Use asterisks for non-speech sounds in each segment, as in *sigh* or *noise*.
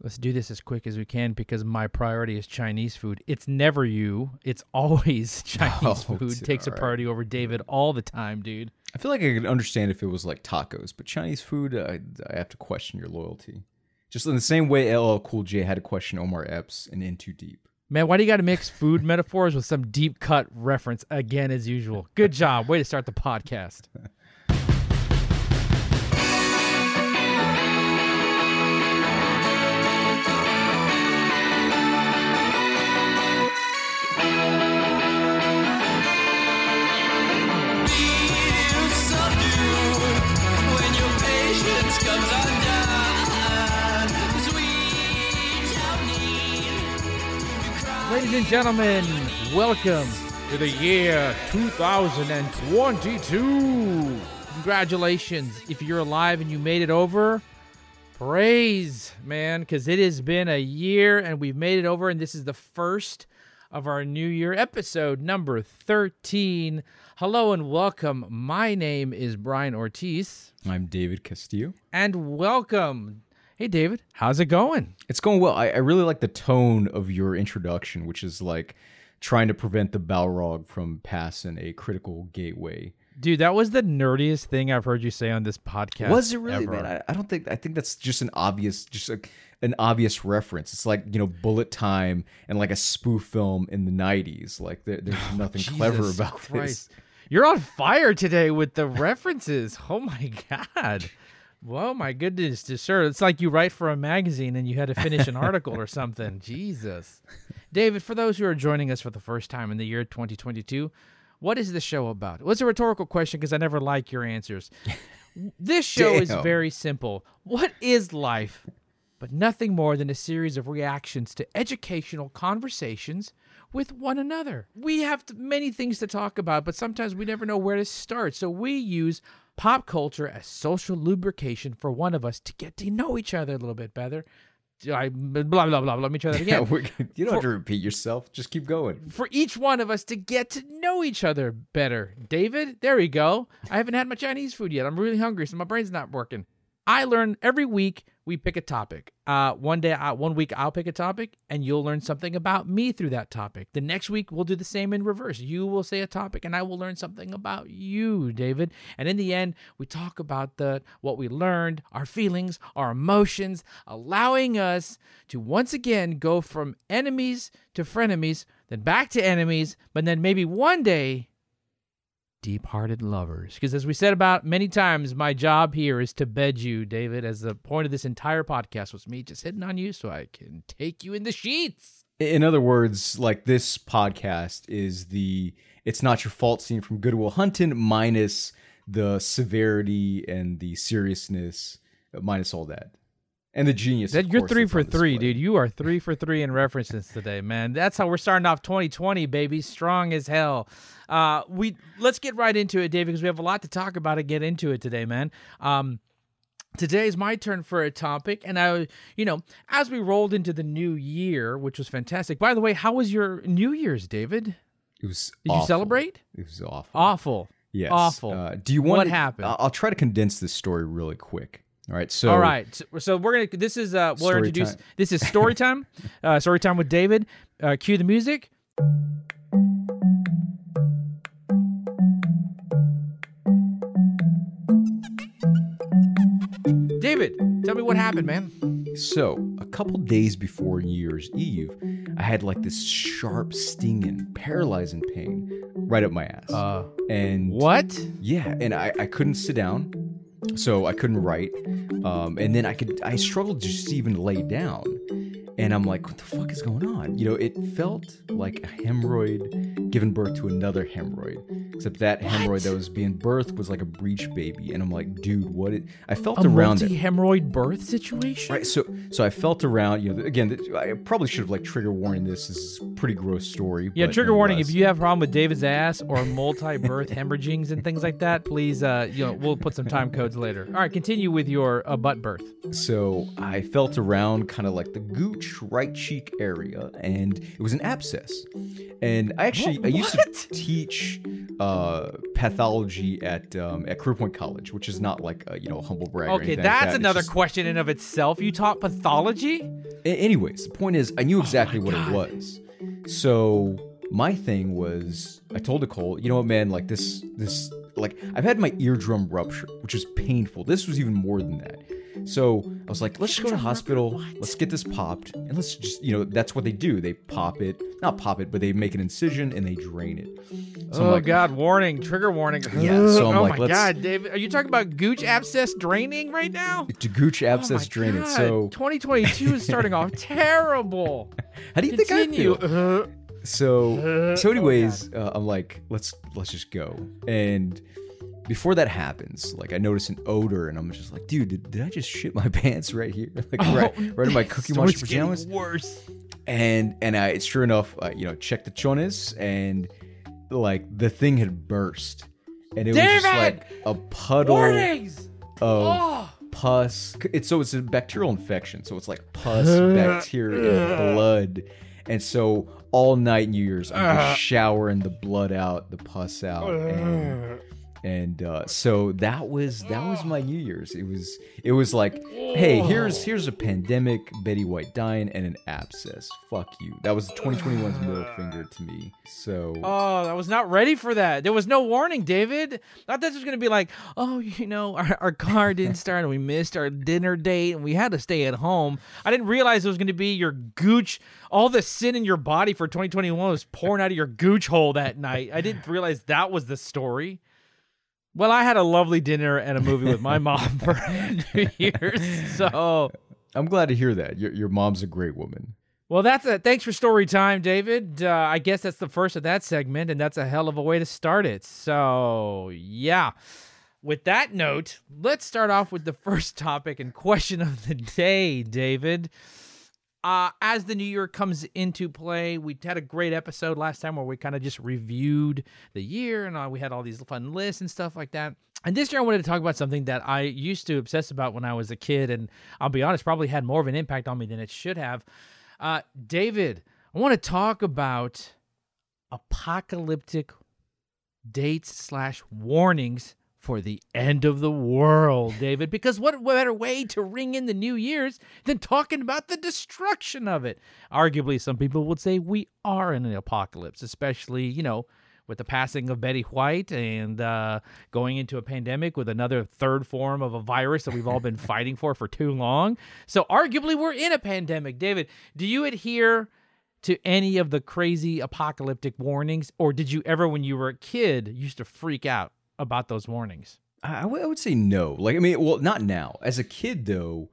Let's do this as quick as we can because my priority is Chinese food. It's never you. It's *laughs* always *laughs* Chinese Oh, food. Takes a right. priority over David all the time, dude. I feel like I could understand if it was like tacos, but Chinese food, I, I have to question your loyalty. Just in the same way LL Cool J had to question Omar Epps and In Too Deep. Man, why do you got to mix food metaphors with some deep cut reference again as usual? Good job. Way to start the podcast. *laughs* Ladies and gentlemen, welcome to the year 2022. Congratulations. If you're alive and you made it over, praise, man, because it has been a year and we've made it over, and this is the first of our new year episode number 13. Hello and welcome. My name is Brian Ortiz, I'm David Castillo. and welcome. Hey, David, how's it going? It's going well. I, I really like the tone of your introduction, which is like trying to prevent the Balrog from passing a critical gateway. Dude, that was the nerdiest thing I've heard you say on this podcast. Was it really, ever. man? I, I don't think. I think that's just an obvious, just like an obvious reference. It's like you know, bullet time and like a spoof film in the '90s. Like there, there's oh, nothing clever Oh, about Christ. this. You're on fire today with the references. Oh my god. Whoa, my goodness, sir. It's like you write for a magazine and you had to finish an *laughs* article or something. Jesus. David, for those who are joining us for the first time in the year 2022, what is the show about? Well, it's a rhetorical question because I never like your answers. *laughs* This show is very simple. What is life? But nothing more than a series of reactions to educational conversations with one another. We have many things to talk about, but sometimes we never know where to start. So we use pop culture as social lubrication for one of us to get to know each other a little bit better. I, blah, blah, blah. blah. Let me try that *laughs* again. we're, you don't have to repeat yourself. Just keep going. for each one of us to get to know each other better. David, there we go. I haven't had my Chinese food yet. I'm really hungry, so my brain's not working. I learn every week. We pick a topic. Uh, one day, I, one week, I'll pick a topic, and you'll learn something about me through that topic. The next week, we'll do the same in reverse. You will say a topic, and I will learn something about you, David. And in the end, we talk about the what we learned, our feelings, our emotions, allowing us to once again go from enemies to frenemies, then back to enemies, but then maybe one day deep-hearted lovers. Because as we said about many times, my job here is to bed you, David. As the point of this entire podcast was me just hitting on you so I can take you in the sheets. In other words, like this podcast is the "It's Not Your Fault" scene from Good Will Hunting minus the severity and the seriousness, minus all that, and the genius. That you're three for three, display. dude. You are three for three in references today, man. That's how we're starting off 2020, baby. Strong as hell. Uh, we let's get right into it, David, because we have a lot to talk about and get into it today, man. Um, today is my turn for a topic, and I, you know, as we rolled into the new year, which was fantastic. By the way, how was your New Year's, David? It was. Did you celebrate? It was awful. Awful. Yes. Awful. Uh, do you want? What to- happened? I'll try to condense this story really quick. All right. So. All right, so, so we're gonna. This is uh, we'll introduce. time. This is story time. *laughs* uh, story time with David. Uh, cue the music. David, tell me what happened, man. So, a couple days before New Year's Eve, I had like this sharp, stinging, paralyzing pain right up my ass. Uh, and what? Yeah, and I, I couldn't sit down, so I couldn't write. Um, and then I could I struggled just even lay down. And I'm like, what the fuck is going on? You know, it felt like a hemorrhoid giving birth to another hemorrhoid. Except that hemorrhoid that was being birthed was like a breech baby. And I'm like, dude, what? It, I felt A around it. multi-hemorrhoid birth situation. Right, so so I felt around, you know, again, I probably should have like trigger warning this. This is a pretty gross story. Yeah, trigger warning. If you have a problem with David's ass or multi-birth *laughs* hemorrhagings and things like that, please, uh, you know, we'll put some time codes later. All right, continue with your uh, butt birth. So I felt around kind of like the gooch right cheek area, and it was an abscess. And I actually I used What? to teach uh, pathology at um, at Career Point College, which is not like a, you know a humble brag. or Okay, anything like that's that. Another just- question in of itself. You taught pathology? A- anyways, the point is, I knew exactly my what God. it was. So my thing was, I told Nicole, you know what, man, like this, this, like I've had my eardrum rupture, which is painful. This was even more than that. So I was like, let's just go to the hospital. Let's get this popped, and let's just, you know, that's what they do. They pop it, not pop it, but they make an incision and they drain it. So oh like, God! Warning! Trigger warning! Yeah, so I'm oh like, my let's- God, David, are you talking about gooch abscess draining right now? to gooch Oh my abscess drain it. God, So 2022 is starting off *laughs* terrible. how do you think I Continue. feel? *laughs* Uh, So Uh, *laughs* so oh, anyways, uh, I'm like, let's let's just go. And before that happens, like I notice an odor, and I'm just like, dude, did, did I just shit my *laughs* pants right here, *laughs* like right, right in my Cookie Monster pajamas? Worse. And and I, it's sure enough, I, you know, checked the chones, and like the thing had burst, and it was just like a puddle Warnings. of Oh. pus. It's so it's a bacterial infection, so it's like pus, bacteria, blood. And so all night New Year's, I'm just uh-huh. showering the blood out, the pus out, and uh-huh. And uh, so that was that was my New Year's. It was it was like, hey, here's here's a pandemic, Betty White dying, and an abscess. Fuck you. That was 2021's middle finger to me. So Oh, I was not ready for that. There was no warning, David. Thought this was gonna be like, oh, you know, our, our car *laughs* didn't start and we missed our dinner date and we had to stay at home. I didn't realize it was gonna be your gooch. All the sin in your body for 2021 was pouring out of your gooch hole that night. I didn't realize that was the story. Well, I had a lovely dinner and a movie with my mom *laughs* for New Year's. So, I'm glad to hear that. Your your mom's a great woman. well, that's it. Thanks for story time, David. Uh, I guess that's the first of that segment, and that's a hell of a way to start it. So, yeah. With that note, let's start off with the *laughs* first topic and question of the day, David. Uh, as the new year comes into play, we had a great episode last time where we kind of just reviewed the year and uh, we had all these fun lists and stuff like that. And this year, I wanted to talk about something that I used to obsess about when I was a kid, and I'll be honest, probably had more of an impact on me than it should have. Uh, David, I want to talk about apocalyptic dates slash warnings for the end of the world, David. Because what better way to ring in the New Year's than talking about the destruction of it? Arguably, some people would say we are in an apocalypse, especially, you know, with the passing of Betty White and uh, going into a pandemic with another third form of a virus that we've all been fighting for for too long. So, arguably, we're in a pandemic. David, do you adhere to any of the crazy apocalyptic warnings, or did you ever, when you were a kid, used to freak out about those warnings? I, I would say no. Like I mean, well, not now. As a kid, though,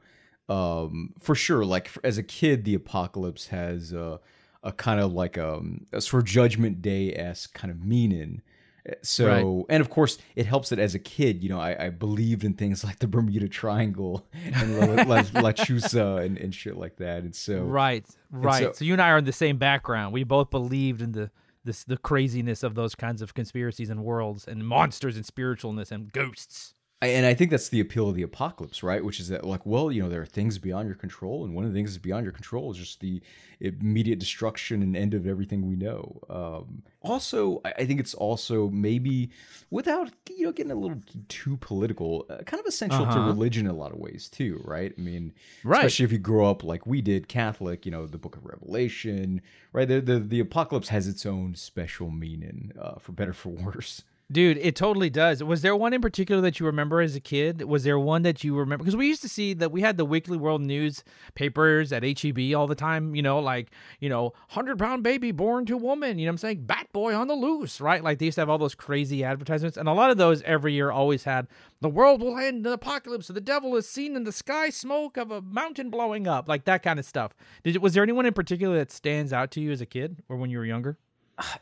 um, for sure. Like for, as a kid, the apocalypse has uh, a kind of like um, a sort of Judgment Day esque kind of meaning. Uh, So, and of course, it helps that as a kid, you know, I, I believed in things *laughs* like the Bermuda Triangle and La, La, *laughs* La Chusa and, and shit like that. And so, Right, right. so- So, you and I are in the same background. We both believed in the this the craziness of those kinds of conspiracies and worlds and monsters and spiritualness and ghosts. And I think that's the appeal of the apocalypse, right? Which is that, like, well, you know, there are things beyond your control, and one of the things that's beyond your control is just the immediate destruction and end of everything we know. Um, also, I think it's also maybe, without you know getting a little too political, uh, kind of essential to Uh-huh. religion in a lot of ways too, right? I mean, Right. especially if you grow up like we did, Catholic, you know, the Book of Revelation, right? The the, the apocalypse has its own special meaning, uh, for better for worse. Dude, it totally does. Was there one in particular that you remember as a kid? Was there one that you remember? Because we used to see that we had the Weekly World News papers at HEB all the time, you know, like, you know, 100 pound baby born to woman, you know what I'm saying? Bat boy on the loose, right? Like they used to have all those crazy advertisements. And a lot of those every year always had the world will end in apocalypse. The devil is seen in the sky smoke of a mountain blowing up, like that kind of stuff. Did Was there anyone in particular that stands out to you as a kid or when you were younger?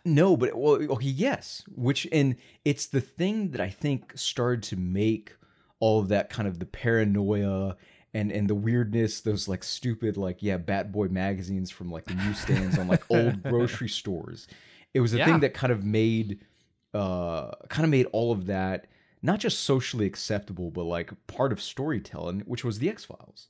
No, but well, okay, yes. Which and it's the thing that I think started to make all of that kind of the paranoia and and the weirdness, those like stupid like yeah, Bat Boy magazines from like the newsstands on like old *laughs* grocery stores. It was a Yeah. thing that kind of made uh kind of made all of that not just socially acceptable, but like part of storytelling, which was the X Files.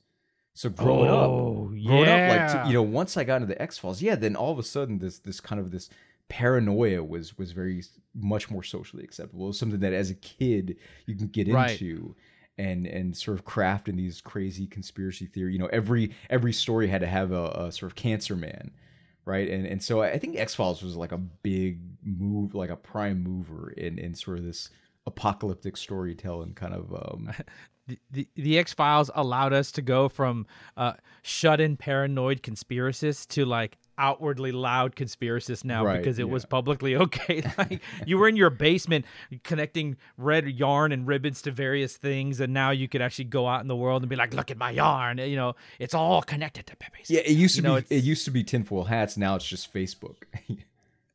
So growing Oh, up, growing up, like yeah. you know, once I got into the X Files, yeah, then all of a sudden this this kind of this paranoia was was very much more socially acceptable. It was something that as a kid you can get Right. into, and and sort of craft in these crazy conspiracy theory. You know, every every story had to have a, a sort of cancer man, right? And and so I think X Files was like a big move, like a prime mover in in sort of this apocalyptic storytelling kind of um *laughs* the, the, the X Files allowed us to go from uh, shut in paranoid conspiracists to like outwardly loud conspiracists now Right, because it was publicly *laughs* okay. Like you were in your basement connecting red yarn and ribbons to various things, and now you could actually go out in the world and be like, "Look at my yarn!" You know, it's all connected to Pepe's. yeah it used to You know, be it used to be tinfoil hats now it's just facebook *laughs*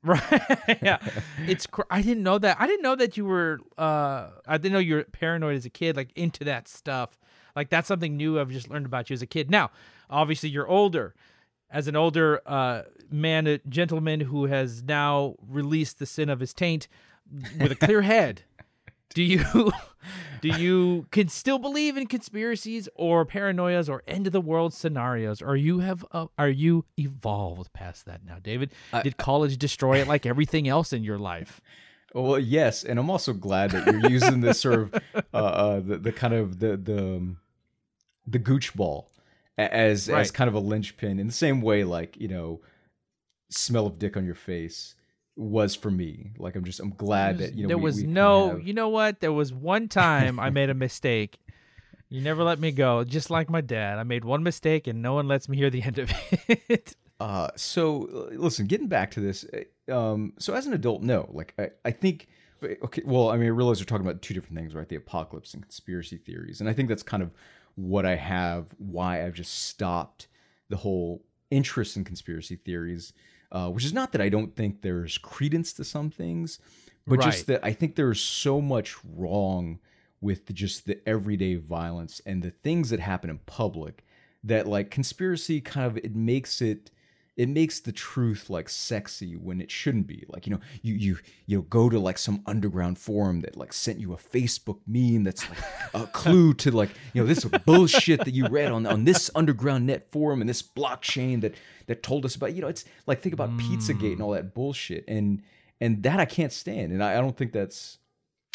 Right. *laughs* yeah. It's cr- I didn't know that. I didn't know that you were uh I didn't know you were paranoid as a kid like into that stuff. Like that's something new I've just learned about you as a kid. Now, obviously you're older. As an older uh man a gentleman who has now released the sin of his taint with a clear *laughs* head. Do you *laughs* do you can still believe in conspiracies or paranoias or end of the world scenarios? Or you have uh, are you evolved past that now david? Did college destroy it like everything else in your life? Well, yes, and I'm also glad that you're using this sort of *laughs* uh, uh, the, the kind of the the um, the gooch ball as as kind of a linchpin in the same way, like you know, smell of dick on your face was for me. Like I'm just I'm glad that you know there we- was we no have- you know what? There was one time i made a mistake. You never let me go. Just like my dad. I made one mistake and no one lets me hear the *laughs* end of it. Uh, so listen, getting back to this, uh, um, so as an adult, no, like I, I think, okay, well, I mean, I realize we're talking about two different things, right? The apocalypse and conspiracy theories, and I think that's kind of what I have, why I've just stopped the whole interest in conspiracy theories, uh, which is not that I don't think there's credence to some things, but just that I think there's so much wrong with the, just the everyday violence and the things that happen in public that like conspiracy kind of it makes it it makes the truth like sexy when it shouldn't be like you know you you you know go to like some underground forum that like sent you a facebook meme that's like a *laughs* clue to like you know this bullshit that you read on on this underground net forum and this blockchain that that told us about you know it's like think about pizzagate and hmm. all that bullshit and and that i can't stand and i, I don't think that's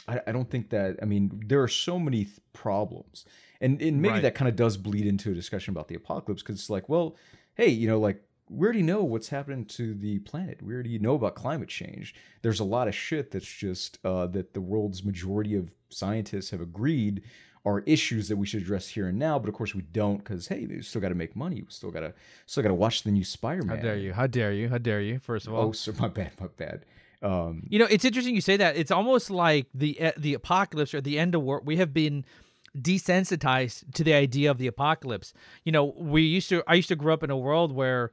I, I don't think that. I mean, there are so many th- problems, and and maybe Right. that kind of does bleed into a discussion about the apocalypse because it's like, well, hey, you know, like we already know what's happening to the planet. We already know about climate change. There's a lot of shit that's just uh, that the world's majority of scientists have agreed are issues that we should address here and now. But of course, we don't because hey, we still got to make money. We still got to still got to watch the new Spider-Man. how dare you how dare you how dare you first of all Oh, so *laughs* my bad, my bad. Um, You know, it's interesting you say that. It's almost like the uh, the apocalypse or the end of world. We have been desensitized to the idea of the apocalypse. You know, we used to. I used to grow up in a world where,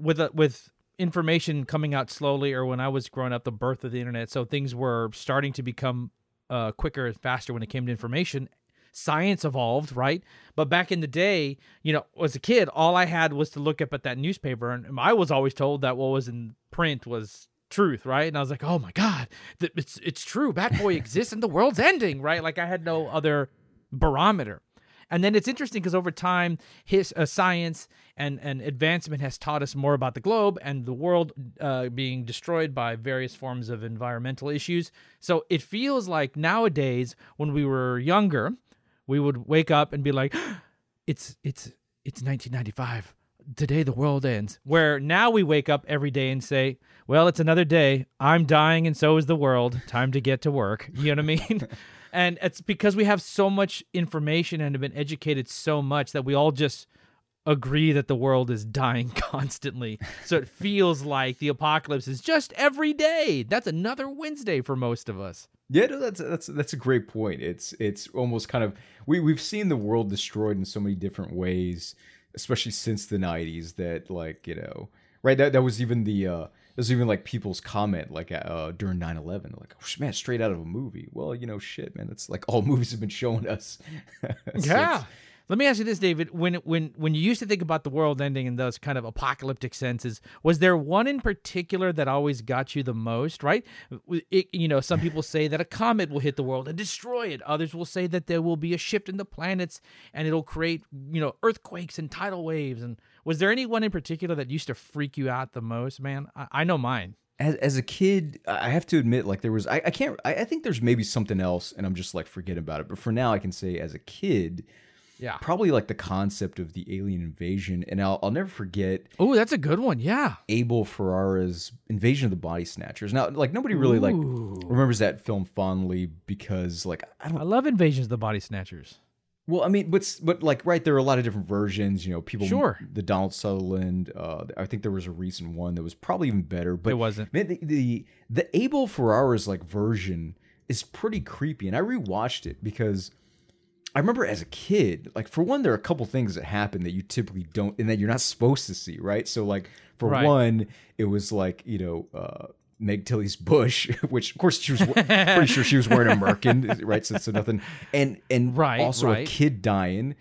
with with information coming out slowly, or when I was growing up, the birth of the internet, so things were starting to become uh, quicker and faster when it came to information. Science evolved, right? But back in the day, you know, as a kid, all I had was to look up at that newspaper, and I was always told that what was in print was truth, right? And I was like, oh my god, it's it's true. Bat Boy exists, and the world's ending, right? Like I had no other barometer. And then it's interesting because over time, his uh, science and, and advancement has taught us more about the globe and the world uh, being destroyed by various forms of environmental issues. So it feels like nowadays, when we were younger, we would wake up and be like, *gasps* "It's it's it's 1995. Today the world ends." Where now we wake up every day and say, "Well, it's another day. I'm dying, and so is the world. Time to get to work." You know what I mean? *laughs* and it's because we have so much information and have been educated so much that we all just agree that the world is dying *laughs* constantly. So it feels like the apocalypse is just every day. That's another Wednesday for most of us. Yeah, no, that's that's that's a great point. It's it's almost kind of we we've seen the world destroyed in so many different ways, especially since the '90s. That like you know, right? That that was even the uh, there's even like people's comment like uh, during 9/11, like oh, man, straight out of a movie. Well, you know, shit, man, that's like all *laughs* movies have been showing us. *laughs* So it's- Let me ask you this, David. When when when you used to think about the world ending in those kind of apocalyptic senses, was there one in particular that always got you the most? Right? It, you know, some people say that a comet will hit the world and destroy it. Others will say that there will be a shift in the planets and it'll create you know earthquakes and tidal waves. And was there anyone in particular that used to freak you out the most, man? I, I know mine. as, as a kid, I have to admit, like there was, I, I can't, I, I think there's maybe something else, and I'm just like forget about it. But for now, I can say as a kid, Yeah. probably like the concept of the alien invasion, and I'll, I'll never forget Oh, that's a good one. Yeah. Abel Ferrara's Invasion of the Body Snatchers. Now, like nobody really like remembers that film fondly because like I don't I love Invasions of the Body Snatchers. Well, I mean, but but like right, there are a lot of different versions. You know, people. Sure. The Donald Sutherland. Uh, I think there was a recent one that was probably even better. But It wasn't. Man, the the, the Abel Ferrara's like version is pretty creepy, and I rewatched it because I remember as a kid, like for one, there are a couple things that happen that you typically don't, and that you're not supposed to see, right? So like for Right. one, it was like you know. Uh, Meg Tilly's bush, *laughs* which of course she was pretty sure she was wearing a merkin, *laughs* right? So, so nothing, and and Right, also a kid dying.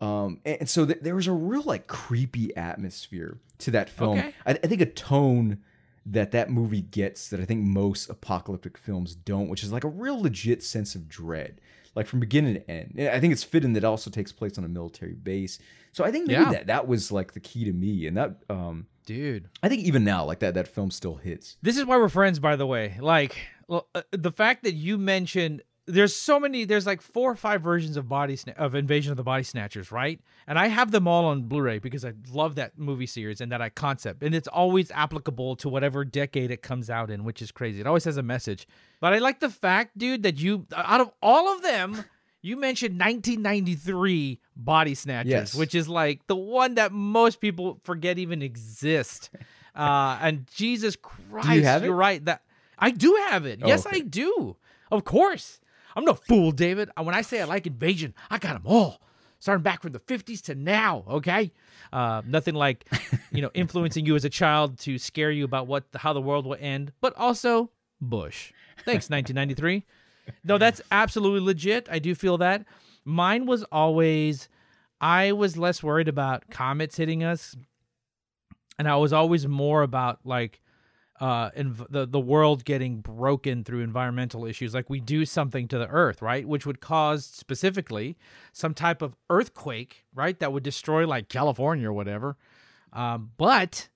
Um, and, and so th- there was a real like creepy atmosphere to that film. Okay. I, I think a tone that that movie gets that I think most apocalyptic films don't, which is like a real legit sense of dread, like from beginning to end. I think it's fitting that it also takes place on a military base. So I think maybe Yeah. that that was like the key to me, and that um, Dude. I think even now like that that film still hits. This is why we're friends, by the way. Like, well, uh, the fact that you mentioned there's so many, there's like four or five versions of body Sna- of Invasion of the Body Snatchers, right? And I have them all on Blu-ray because I love that movie series and that I concept, and it's always applicable to whatever decade it comes out in, which is crazy. It always has a message. But I like the fact, dude, that you out of all of them. You mentioned 1993 Body Snatchers, Yes. which is like the one that most people forget even exist. *laughs* Uh, and Jesus Christ, have you're right. That I do have it. Oh, yes, okay. I do. Of course. I'm no fool, David. Uh, When I say I like invasion, I got them all. Starting back from the 50s to now, okay? Uh, nothing like, you know, *laughs* influencing you as a child to scare you about what how the world will end, but also Bush. Thanks, 1993. No, that's absolutely legit. I do feel that. Mine was always, I was less worried about comets hitting us, and I was always more about like uh env- the the world getting broken through environmental issues. Like we do something to the earth right? Which would cause specifically some type of earthquake right? That would destroy like california or whatever. Um but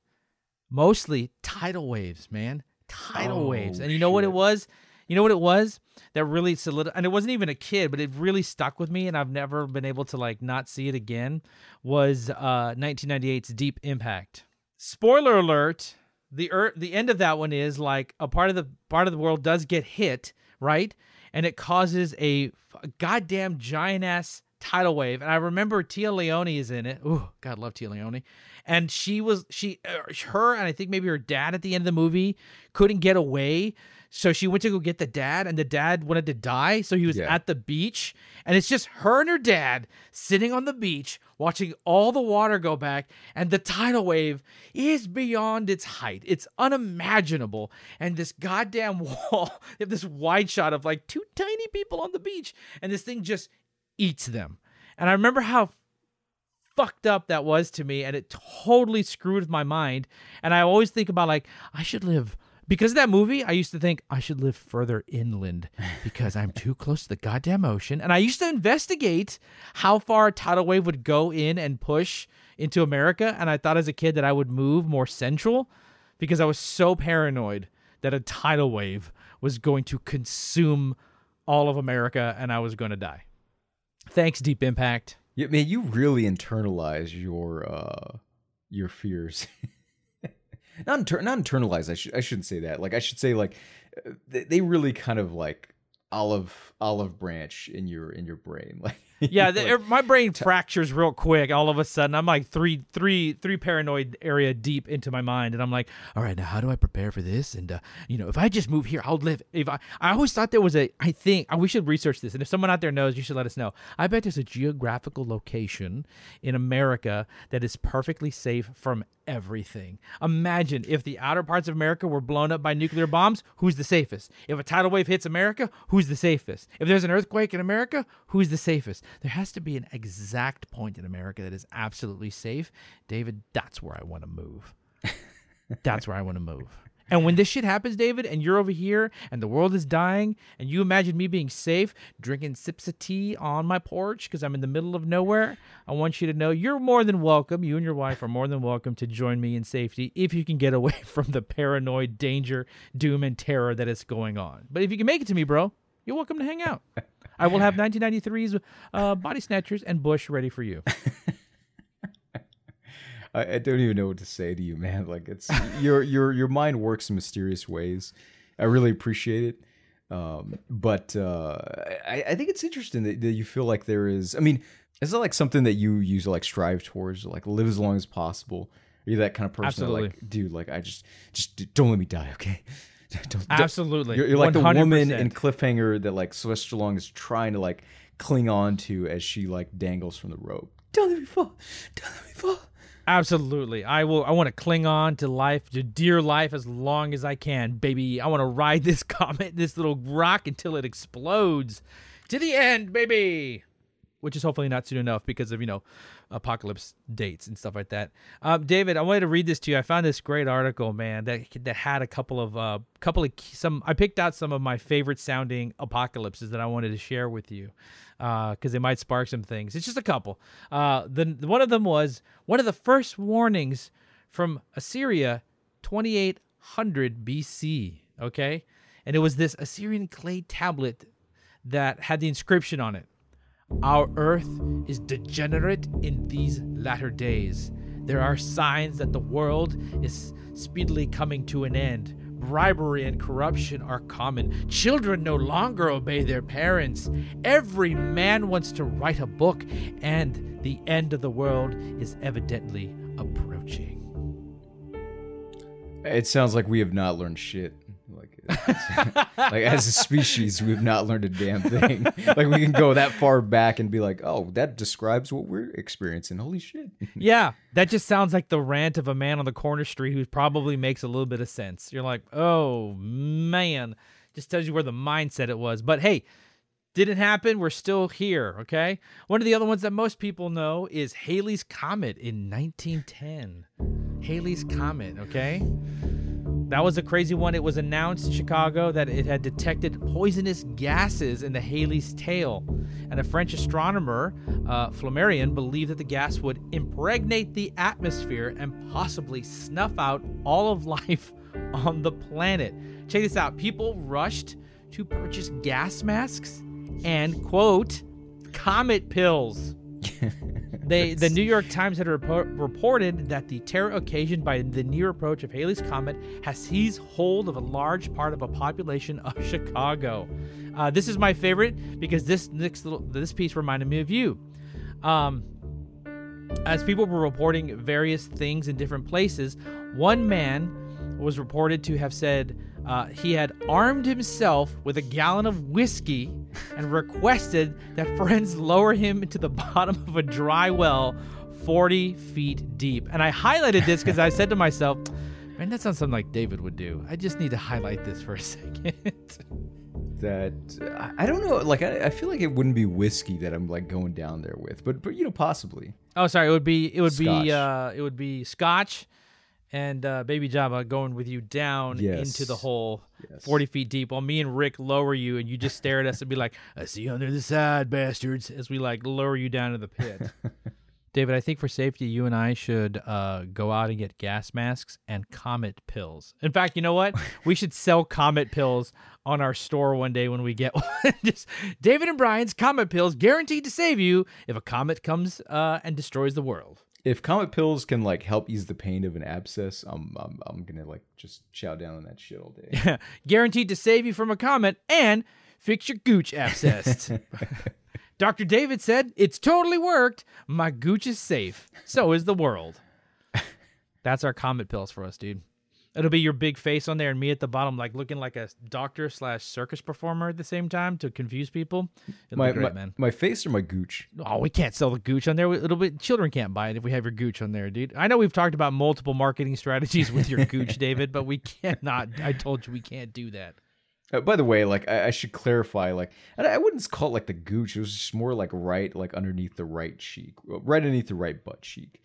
mostly tidal waves man. Tidal Oh, waves and you know what it was you know what it was? That really solid and it wasn't even a kid but it really stuck with me and i've never been able to like not see it again was uh 1998's deep impact. Spoiler alert the earth the end of that one is like a part of the part of the world does get hit right? And it causes a goddamn giant ass tidal wave and i remember Téa Leoni is in it. Ooh, god love Téa Leoni. And she was she uh, her and i think maybe her dad at the end of the movie couldn't get away so she went to go get the dad and the dad wanted to die so he was Yeah. at the beach. And it's just her and her dad sitting on the beach watching all the water go back and the tidal wave is beyond its height. It's unimaginable. And this goddamn *laughs* wall you have this wide shot of like two tiny people on the beach and this thing just eats them. And i remember how fucked up that was to me and it totally screwed with my mind. And i always think about like i should live because of that movie i used to think i should live further inland because i'm too close to the goddamn ocean. And i used to investigate how far a tidal wave would go in and push into america. And i thought as a kid that i would move more central because i was so paranoid that a tidal wave was going to consume all of america and i was going to die. Thanks deep impact. Yeah, man, you really internalize your uh your fears. *laughs* not inter- not internalize. I should I shouldn't say that. Like I should say like uh, they, they really kind of like olive olive branch in your in your brain. *laughs* Like yeah, the, er, my brain fractures real quick. All of a sudden, I'm like three, three, three paranoid area deep into my mind, and I'm like, all right, now how do I prepare for this? And uh, you know, if I just move here, I'll live. If I, I always thought there was a, I think uh, we should research this, and if someone out there knows, you should let us know. I bet there's a geographical location in America that is perfectly safe from everything. Imagine if the outer parts of America were blown up by nuclear bombs, who's the safest? If a tidal wave hits America, who's the safest? If there's an earthquake in America, who's the safest? There has to be an exact point in America that is absolutely safe. David, that's where I want to move. *laughs* That's where I want to move. And when this shit happens, David, and you're over here and the world is dying, and you imagine me being safe, drinking sips of tea on my porch because I'm in the middle of nowhere, I want you to know you're more than welcome. You and your wife are more than welcome to join me in safety if you can get away *laughs* from the paranoid danger, doom, and terror that is going on. But if you can make it to me, bro, you're welcome to hang out. I will have *laughs* 1993's uh, Body Snatchers and Bush ready for you. *laughs* I, I don't even know what to say to you, man. Like it's your your your mind works in mysterious ways. I really appreciate it. Um, but uh, I, I think it's interesting that, that you feel like there is. I mean, is that like something that you use to like strive towards, like live as long as possible? Are you that kind of person? that, Absolutely. like, dude, like I just just don't let me die, okay? *laughs* Don't, don't- Absolutely. You're, you're like the woman in Cliffhanger that like Sylvester Stallone is trying to like cling on to as she like dangles from the rope. Don't let me fall. Don't let me fall. Absolutely. I will I want to cling on to life, to dear life as long as I can, baby. I want to ride *laughs* this comet, this little rock until it explodes. To the end, baby. Which is hopefully not soon enough because of, you know, apocalypse dates and stuff like that. Um, David, I wanted to read this to you. I found this great article, man, that that had a couple of uh couple of some I picked out some of my favorite sounding apocalypses that I wanted to share with you because they might spark some things. It's just a couple. Uh, the one of them was one of the first warnings from Assyria, 2800 BC. Okay, and it was this Assyrian clay tablet that had the inscription on it. Our earth is degenerate in these latter days. There are signs that the world is speedily coming to an end. Bribery and corruption are common. Children no longer obey their parents. Every man wants to write a book, and the end of the world is evidently approaching. It sounds like we have not learned shit. Like, as a species, we have not learned a damn thing. *laughs* like we can go that far back and be like, oh, that describes what we're experiencing. Holy shit. *laughs* Yeah, that just sounds like the rant of a man on the corner street who probably makes a little bit of sense. You're like, oh man, just tells you where the mindset it was. But hey, didn't happen. We're still here. Okay. One of the other ones that most people know is Halley's Comet in 1910. Halley's Comet. Okay. That was a crazy one. It was announced in Chicago that it had detected poisonous gases in the Halley's tail. And a French astronomer, uh, Flammarion, believed that the gas would impregnate the atmosphere and possibly snuff out all of life *laughs* on the planet. Check this out people rushed to purchase gas masks and, quote, comet pills. *laughs* They, the New York Times had report, reported that the terror occasioned by the near approach of Halley's Comet has seized hold of a large part of a population of *laughs* Chicago. Uh, this is my favorite because this next little this piece reminded me of you. Um, as people were reporting various things in different places, one man was reported to have said uh, he had armed himself with a gallon of whiskey and *laughs* requested that friends lower him into the *laughs* bottom of a dry well 40 feet deep. And I highlighted this because I said to myself, man, that sounds something like David would do. I just need to highlight this for a *laughs* second. That I- don't know. Like I, I feel like it wouldn't be whiskey that I'm like going down there with, but but you know possibly. Oh, sorry. It would be it would Scotch. be uh it would be Scotch and uh, Baby Java going with you down Yes. into the hole, Yes. forty feet deep, while me and Rick lower you, and you just stare at us and be like, "I see you under the side, bastards," as we like lower you down to the pit. *laughs* David, I think for safety, you and I should uh, go out and get gas masks and Comet pills. In fact, you know what? *laughs* We should sell Comet pills on our store one day when we get *laughs* one. Just David and Brian's Comet pills, guaranteed to save you if a comet comes uh, and destroys the world. If comet pills can like help ease the pain of an abscess, I'm I'm, I'm gonna like just chow down on that shit all day. *laughs* guaranteed to save you from a comet and fix your gooch abscess. *laughs* Dr. David said, It's totally worked. My gooch is safe. So is the world. *laughs* That's our comet pills for us, dude. It'll be your big face on there and me at the bottom, like looking like a doctor slash circus performer at the same time to confuse people. It'll my, be great, my, man. my face or my gooch? Oh, we can't sell the gooch on there. It'll be children can't buy it if we have your gooch on there, dude. I know we've talked about multiple marketing *laughs* strategies with your gooch, *laughs* David, but we cannot. I told you we can't do that. Uh, by the way, like I, I should clarify, like and I wouldn't call it like the gooch. It was just more like right, like underneath the right cheek, right underneath the right butt cheek.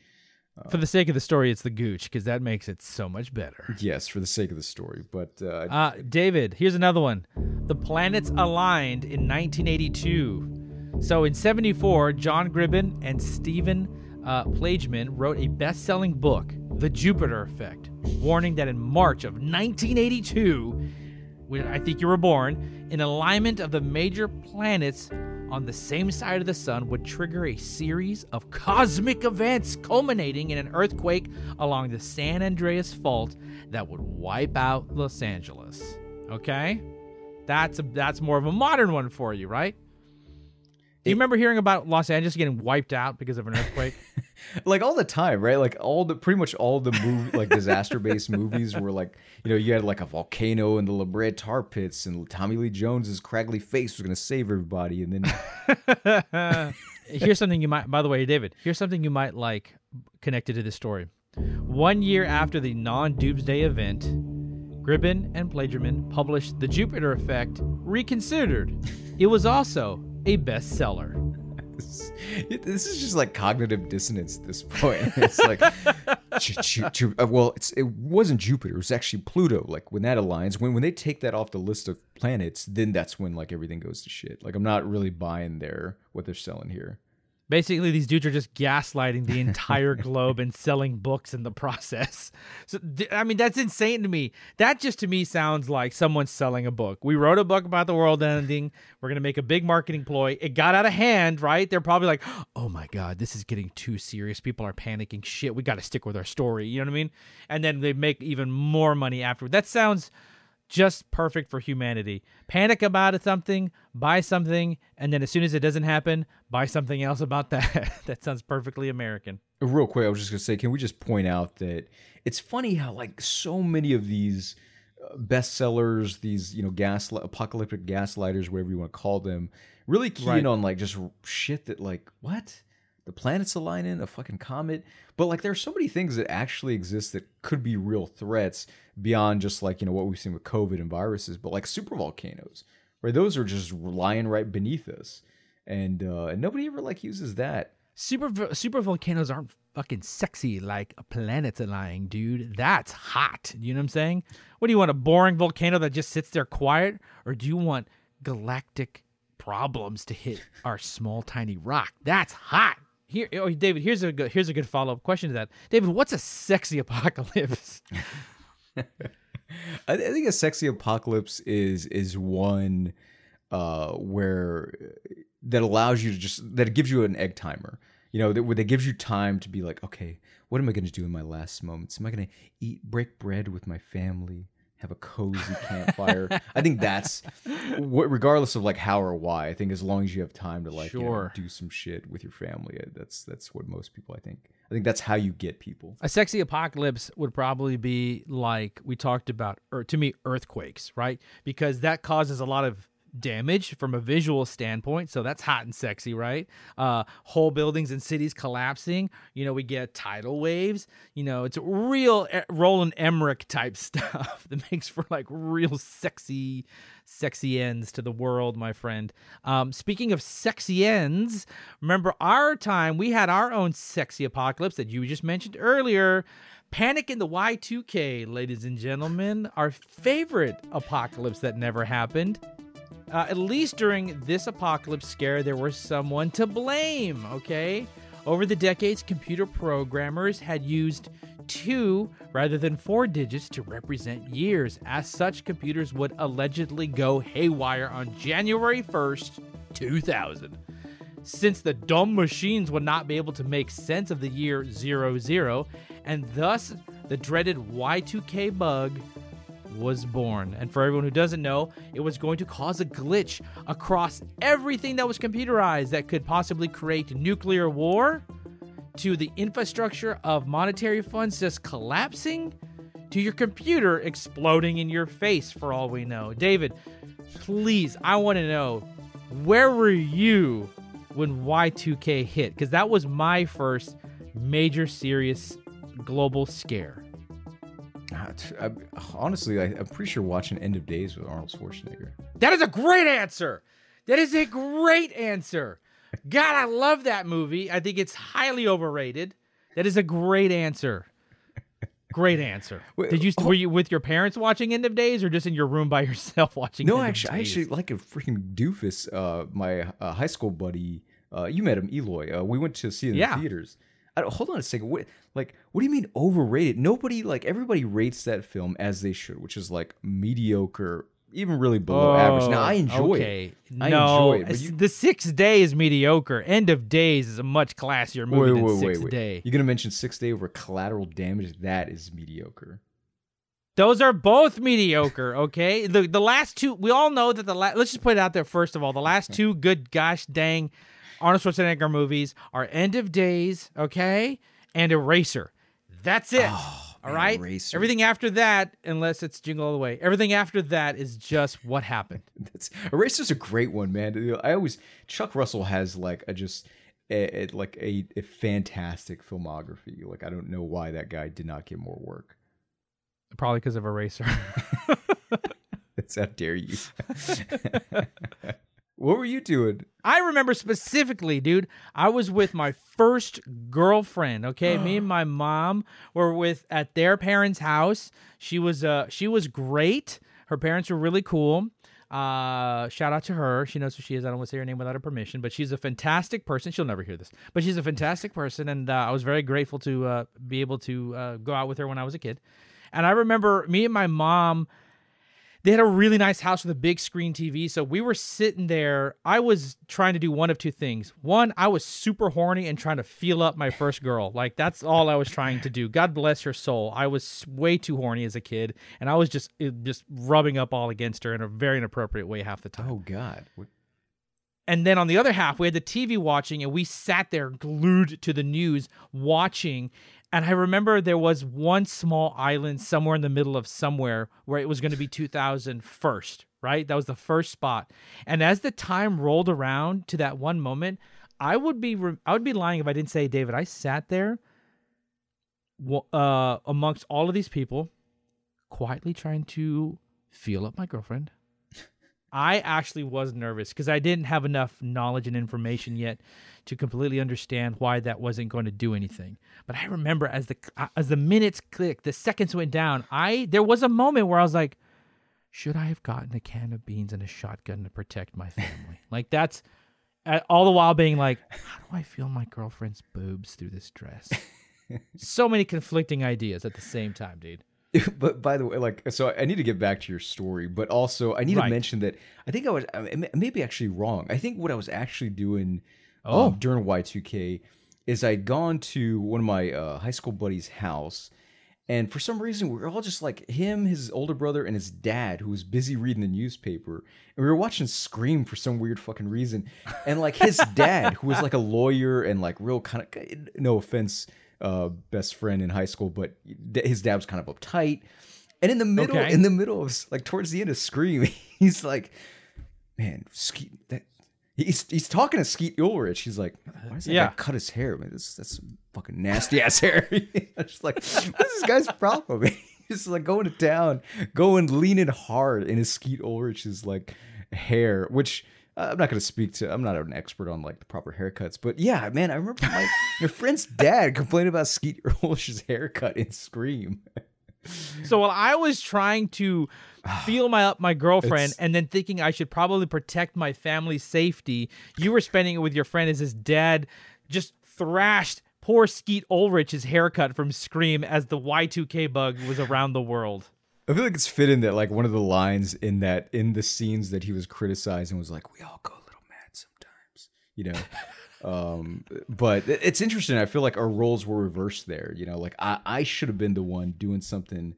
For the sake of the story, it's the gooch because that makes it so much better. Yes, for the sake of the story, but uh, Uh, David, here's another one. The planets aligned in 1982. So in 74, John Gribbin and Stephen uh, Plagemann wrote a best selling book, The Jupiter Effect, warning that in March of 1982, when I think you were born, an alignment of the major planets on the same side of the sun would trigger a series of cosmic events culminating in an earthquake along the San Andreas Fault that would wipe out Los Angeles. Okay? That's a, that's more of a modern one for you, right? Do you remember hearing about Los Angeles getting wiped out because of an earthquake? *laughs* like all the time, right? Like all the pretty much all the movie like disaster based movies were like you know you had like a volcano and the La Brea tar pits and Tommy Lee Jones's craggly face was gonna save everybody and then *laughs* here's something you might by the way david here's something you might like connected to this story one year after the non-doomsday event gribbin and Plagemann published the jupiter effect reconsidered it was also a bestseller *laughs* this, is just like cognitive dissonance at this point. *laughs* It's like, *laughs* uh, well, it's it wasn't Jupiter. It was actually Pluto. Like when that aligns, when when they take that off the list of planets, then that's when like everything goes to shit. Like I'm not really buying their what they're selling here. Basically, these dudes are just gaslighting the *laughs* entire globe and selling books in the process. *laughs* So, I mean, that's insane to me. That just to me sounds like someone's selling a book. We wrote a book about the world ending. We're going to make a big marketing ploy. It got out of hand, right? They're probably like, oh my God, this is getting too serious. People are panicking. Shit, we got to stick with our story. You know what I mean? And then they make even more money afterward. That sounds just perfect for humanity. Panic about something, buy something, and then as soon as it doesn't happen, buy something else about that. *laughs* that sounds perfectly American. Real quick, I was just gonna say, can we just point out that it's funny how like so many of these uh, bestsellers, these you know gas apocalyptic gaslighters, whatever you want to call them, really keen Right. on like just shit that like what the planets aligning, a fucking comet, but like there are so many things that actually exist that could be real threats beyond just like you know what we've seen with COVID and viruses, but like super volcanoes, right? Those are just lying right beneath us, and uh, and nobody ever like uses that. Super super volcanoes aren't fucking sexy like a planet's lying, dude. That's hot. You know what I'm saying? What do you want? A boring volcano that just sits there quiet, or do you want galactic problems to hit our small tiny rock? That's hot. Here, oh, David. Here's a good here's a good follow up question to that. David, what's a sexy apocalypse? *laughs* *laughs* I, I think a sexy apocalypse is is one uh, where that allows you to just that gives you an egg timer. You know, that, that gives you time to be like, okay, what am I going to do in my last moments? Am I going to eat break bread with my family? Have a cozy campfire. I think that's *laughs* what, regardless of like how or why. I think as long as you have time to like you know, do some shit with your family, uh, that's that's what most people. I think. I think that's how you get people. A sexy apocalypse would probably be like we talked about, or to me, earthquakes, right? Because that causes a lot of damage from a visual standpoint. So that's hot and sexy, right? Uh, whole buildings and cities collapsing. You know, we get tidal waves. You know, it's real Roland Emmerich type *laughs* stuff that makes for like real sexy, sexy ends to the world, my friend. Um, speaking of sexy ends, remember our time, we had our own sexy apocalypse that you just mentioned earlier. Panic in the Y2K, ladies and gentlemen, our favorite apocalypse that never happened. Uh, at least during this apocalypse scare, there was someone to blame, okay? Over the decades, computer programmers had used two rather than four digits to represent years. As such, computers would allegedly go haywire on January 1st, 2000. Since the dumb machines would not be able to make sense of the year 00, and thus the dreaded Y2K bug was born. And for everyone who doesn't know, it was going to cause a glitch across everything that was computerized that could possibly create nuclear war, to the infrastructure of monetary funds just collapsing, to your computer exploding in your face, for all we know. David, please, I want to know where were you when Y2K hit? Because that was my first major serious global scare. Honestly, I, I'm pretty sure watching End of Days with Arnold Schwarzenegger. That is a great answer. That is a great answer. God, I love that movie. I think it's highly overrated. That is a great answer. Great answer. Did you oh. were you with your parents watching End of Days or just in your room by *laughs* yourself watching? No, End of actually, I actually like a freaking doofus. Uh, my uh, high school buddy, uh, you met him, Eloy. Uh, we went to see it in Yeah. the theaters. I don't, hold on a second. What, like, what do you mean overrated? Nobody, like, everybody rates that film as they should, which is like mediocre, even really below average. Now, I enjoy Oh, okay. it. I no, enjoy it, you- the Sixth Day is mediocre. End of Days is a much classier movie Wait, than wait, wait, Sixth wait. Day. You're gonna mention Six Day over Collateral Damage? That is mediocre. Those are both mediocre. Okay, the the last two we all know that the la- let's just put it out there first of all. The last two good gosh dang Arnold Schwarzenegger movies are End of Days, okay, and Eraser. That's it. all man, right. Eraser. Everything after that, unless it's Jingle All the Way, everything after that is just what happened. *laughs* That's Eraser's a great one, man. I always Chuck Russell has like a just a, a- like a, a fantastic filmography. Like I don't know why that guy did not get more work. Probably because of Eraser. *laughs* That's how dare you. *laughs* what were you doing? I remember specifically, dude. I was with my first girlfriend. Okay, me and *gasps* my mom were with at their parents' house. She was uh she was great. Her parents were really cool. Uh, shout out to her. She knows who she is. I don't want to say her name without her permission, but she's a fantastic person. She'll never hear this, but she's a fantastic person, and uh, I was very grateful to uh, be able to uh, go out with her when I was a kid. And I remember me and my mom they had a really nice house with a big screen TV. So we were sitting there. I was trying to do one of two things. One, I was super horny and trying to feel up my first girl. Like that's all I was trying to do. God bless her soul. I was way too horny as a kid, and I was just eh, just rubbing up all against her in a very inappropriate way half the time. Oh God. What- And then on the other half, we had the TV watching, and we sat there glued to the news watching. And I remember there was one small island somewhere in the middle of somewhere where it was going to be 2000 first, right? That was the first spot. And as the time rolled around to that one moment, I would be re- I would be lying if I didn't say, David, I sat there uh, amongst all of these people, quietly trying to feel up my girlfriend. I actually was nervous because I didn't have enough knowledge and information yet to completely understand why that wasn't going to do anything. But I remember as the uh, as the minutes clicked, the seconds went down. I there was a moment where I was like, should I have gotten a can of beans and a shotgun to protect my family? *laughs* like that's uh, all the while being like, how do I feel my girlfriend's boobs through this dress? *laughs* so many conflicting ideas at the same time, dude. *laughs* but by the way, like, so I need to get back to your story, but also I need Right. to mention that I think I was I may- maybe actually wrong. I think what I was actually doing Oh. um, during Y2K is I'd gone to one of my uh, high school buddies' house. And for some reason, we were all just like him, his older brother, and his dad, who was busy reading the newspaper. And we were watching Scream for some weird fucking reason. And like his *laughs* dad, who was like a lawyer and like real kind of, no offense, uh, best friend in high school, but his dad was kind of uptight. And in the middle, Okay. in the middle of like towards the end of Scream, *laughs* he's like, "Man, Skeet, that he's he's talking to Skeet Ulrich. He's like, why does that Yeah. guy cut his hair? Man, that's fucking nasty ass *laughs* hair." *laughs* I'm just like, what's this guy's problem? He's like going to town, going leaning hard in his Skeet Ulrich's like hair, which. Uh, I'm not going to speak to. I'm not an expert on like the proper haircuts, but yeah, man, I remember my *laughs* your friend's dad complained about Skeet Ulrich's *laughs* haircut in Scream. So while I was trying to *sighs* feel my up my girlfriend It's- and then thinking I should probably protect my family's safety, you were spending it with your friend as his dad just thrashed poor Skeet Ulrich's haircut from Scream as the Y2K bug was around the world. I feel like it's fitting that like one of the lines in that in the scenes that he was criticizing was like, "We all go a little mad sometimes," you know. *laughs* um, but it's interesting. I feel like our roles were reversed there. You know, like I, I should have been the one doing something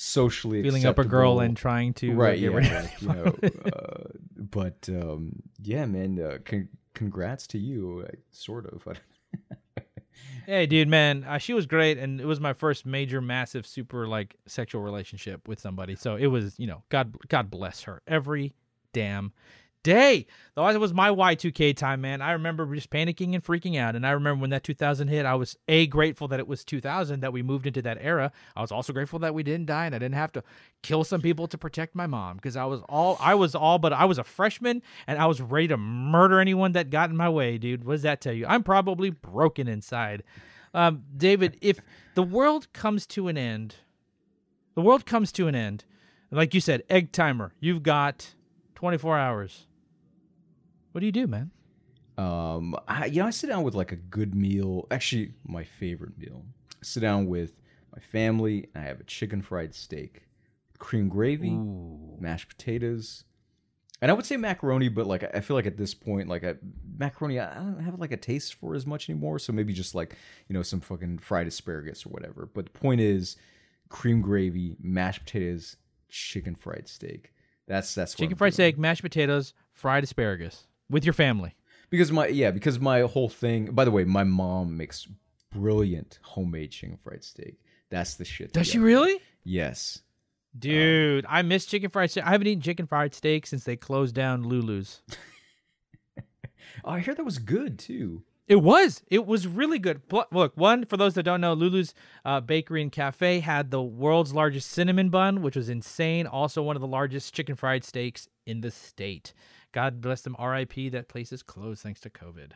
socially Feeling up a girl and trying to uh, right, yeah, like, *laughs* you know. uh, but um, yeah, man, uh, con- congrats to you. uh, Sort of. *laughs* Hey, dude, man, uh, she was great, and it was my first major, massive, super like sexual relationship with somebody. So it was, you know, God, God bless her every damn day. Though it was my Y2K time, man. I remember just panicking and freaking out, and I remember when that 2000 hit, I was a grateful that it was 2000 that we moved into that era. I was also grateful that we didn't die and I didn't have to kill some people to protect my mom because I was all, I was all, but I was a freshman and I was ready to murder anyone that got in my way, dude. What does that tell you? I'm probably broken inside. Um, David, if the world comes to an end, the world comes to an end, like you said, egg timer. You've got 24 hours. What do you do, man? Um, I, you know, I sit down with like a good meal. Actually, my favorite meal. I sit down with my family, and I have a chicken fried steak, cream gravy, mashed potatoes, and I would say macaroni, but like I feel like at this point, like I, macaroni, I don't have like a taste for as much anymore. So maybe just like you know some fucking fried asparagus or whatever. But the point is, cream gravy, mashed potatoes, chicken fried steak. That's that's what Chicken fried doing. steak, mashed potatoes, fried asparagus with your family. Because my yeah, because my whole thing. By the way, my mom makes brilliant homemade chicken fried steak. That's the shit. Does she really? Yes. Dude, I miss chicken fried steak. I haven't eaten chicken fried steak since they closed down Lulu's. *laughs* Oh, I hear that was good too. It was. It was really good. Look, one for those that don't know, Lulu's uh, Bakery and Cafe had the world's largest cinnamon bun, which was insane. Also, one of the largest chicken fried steaks in the state. God bless them. R.I.P. That place is closed thanks to COVID.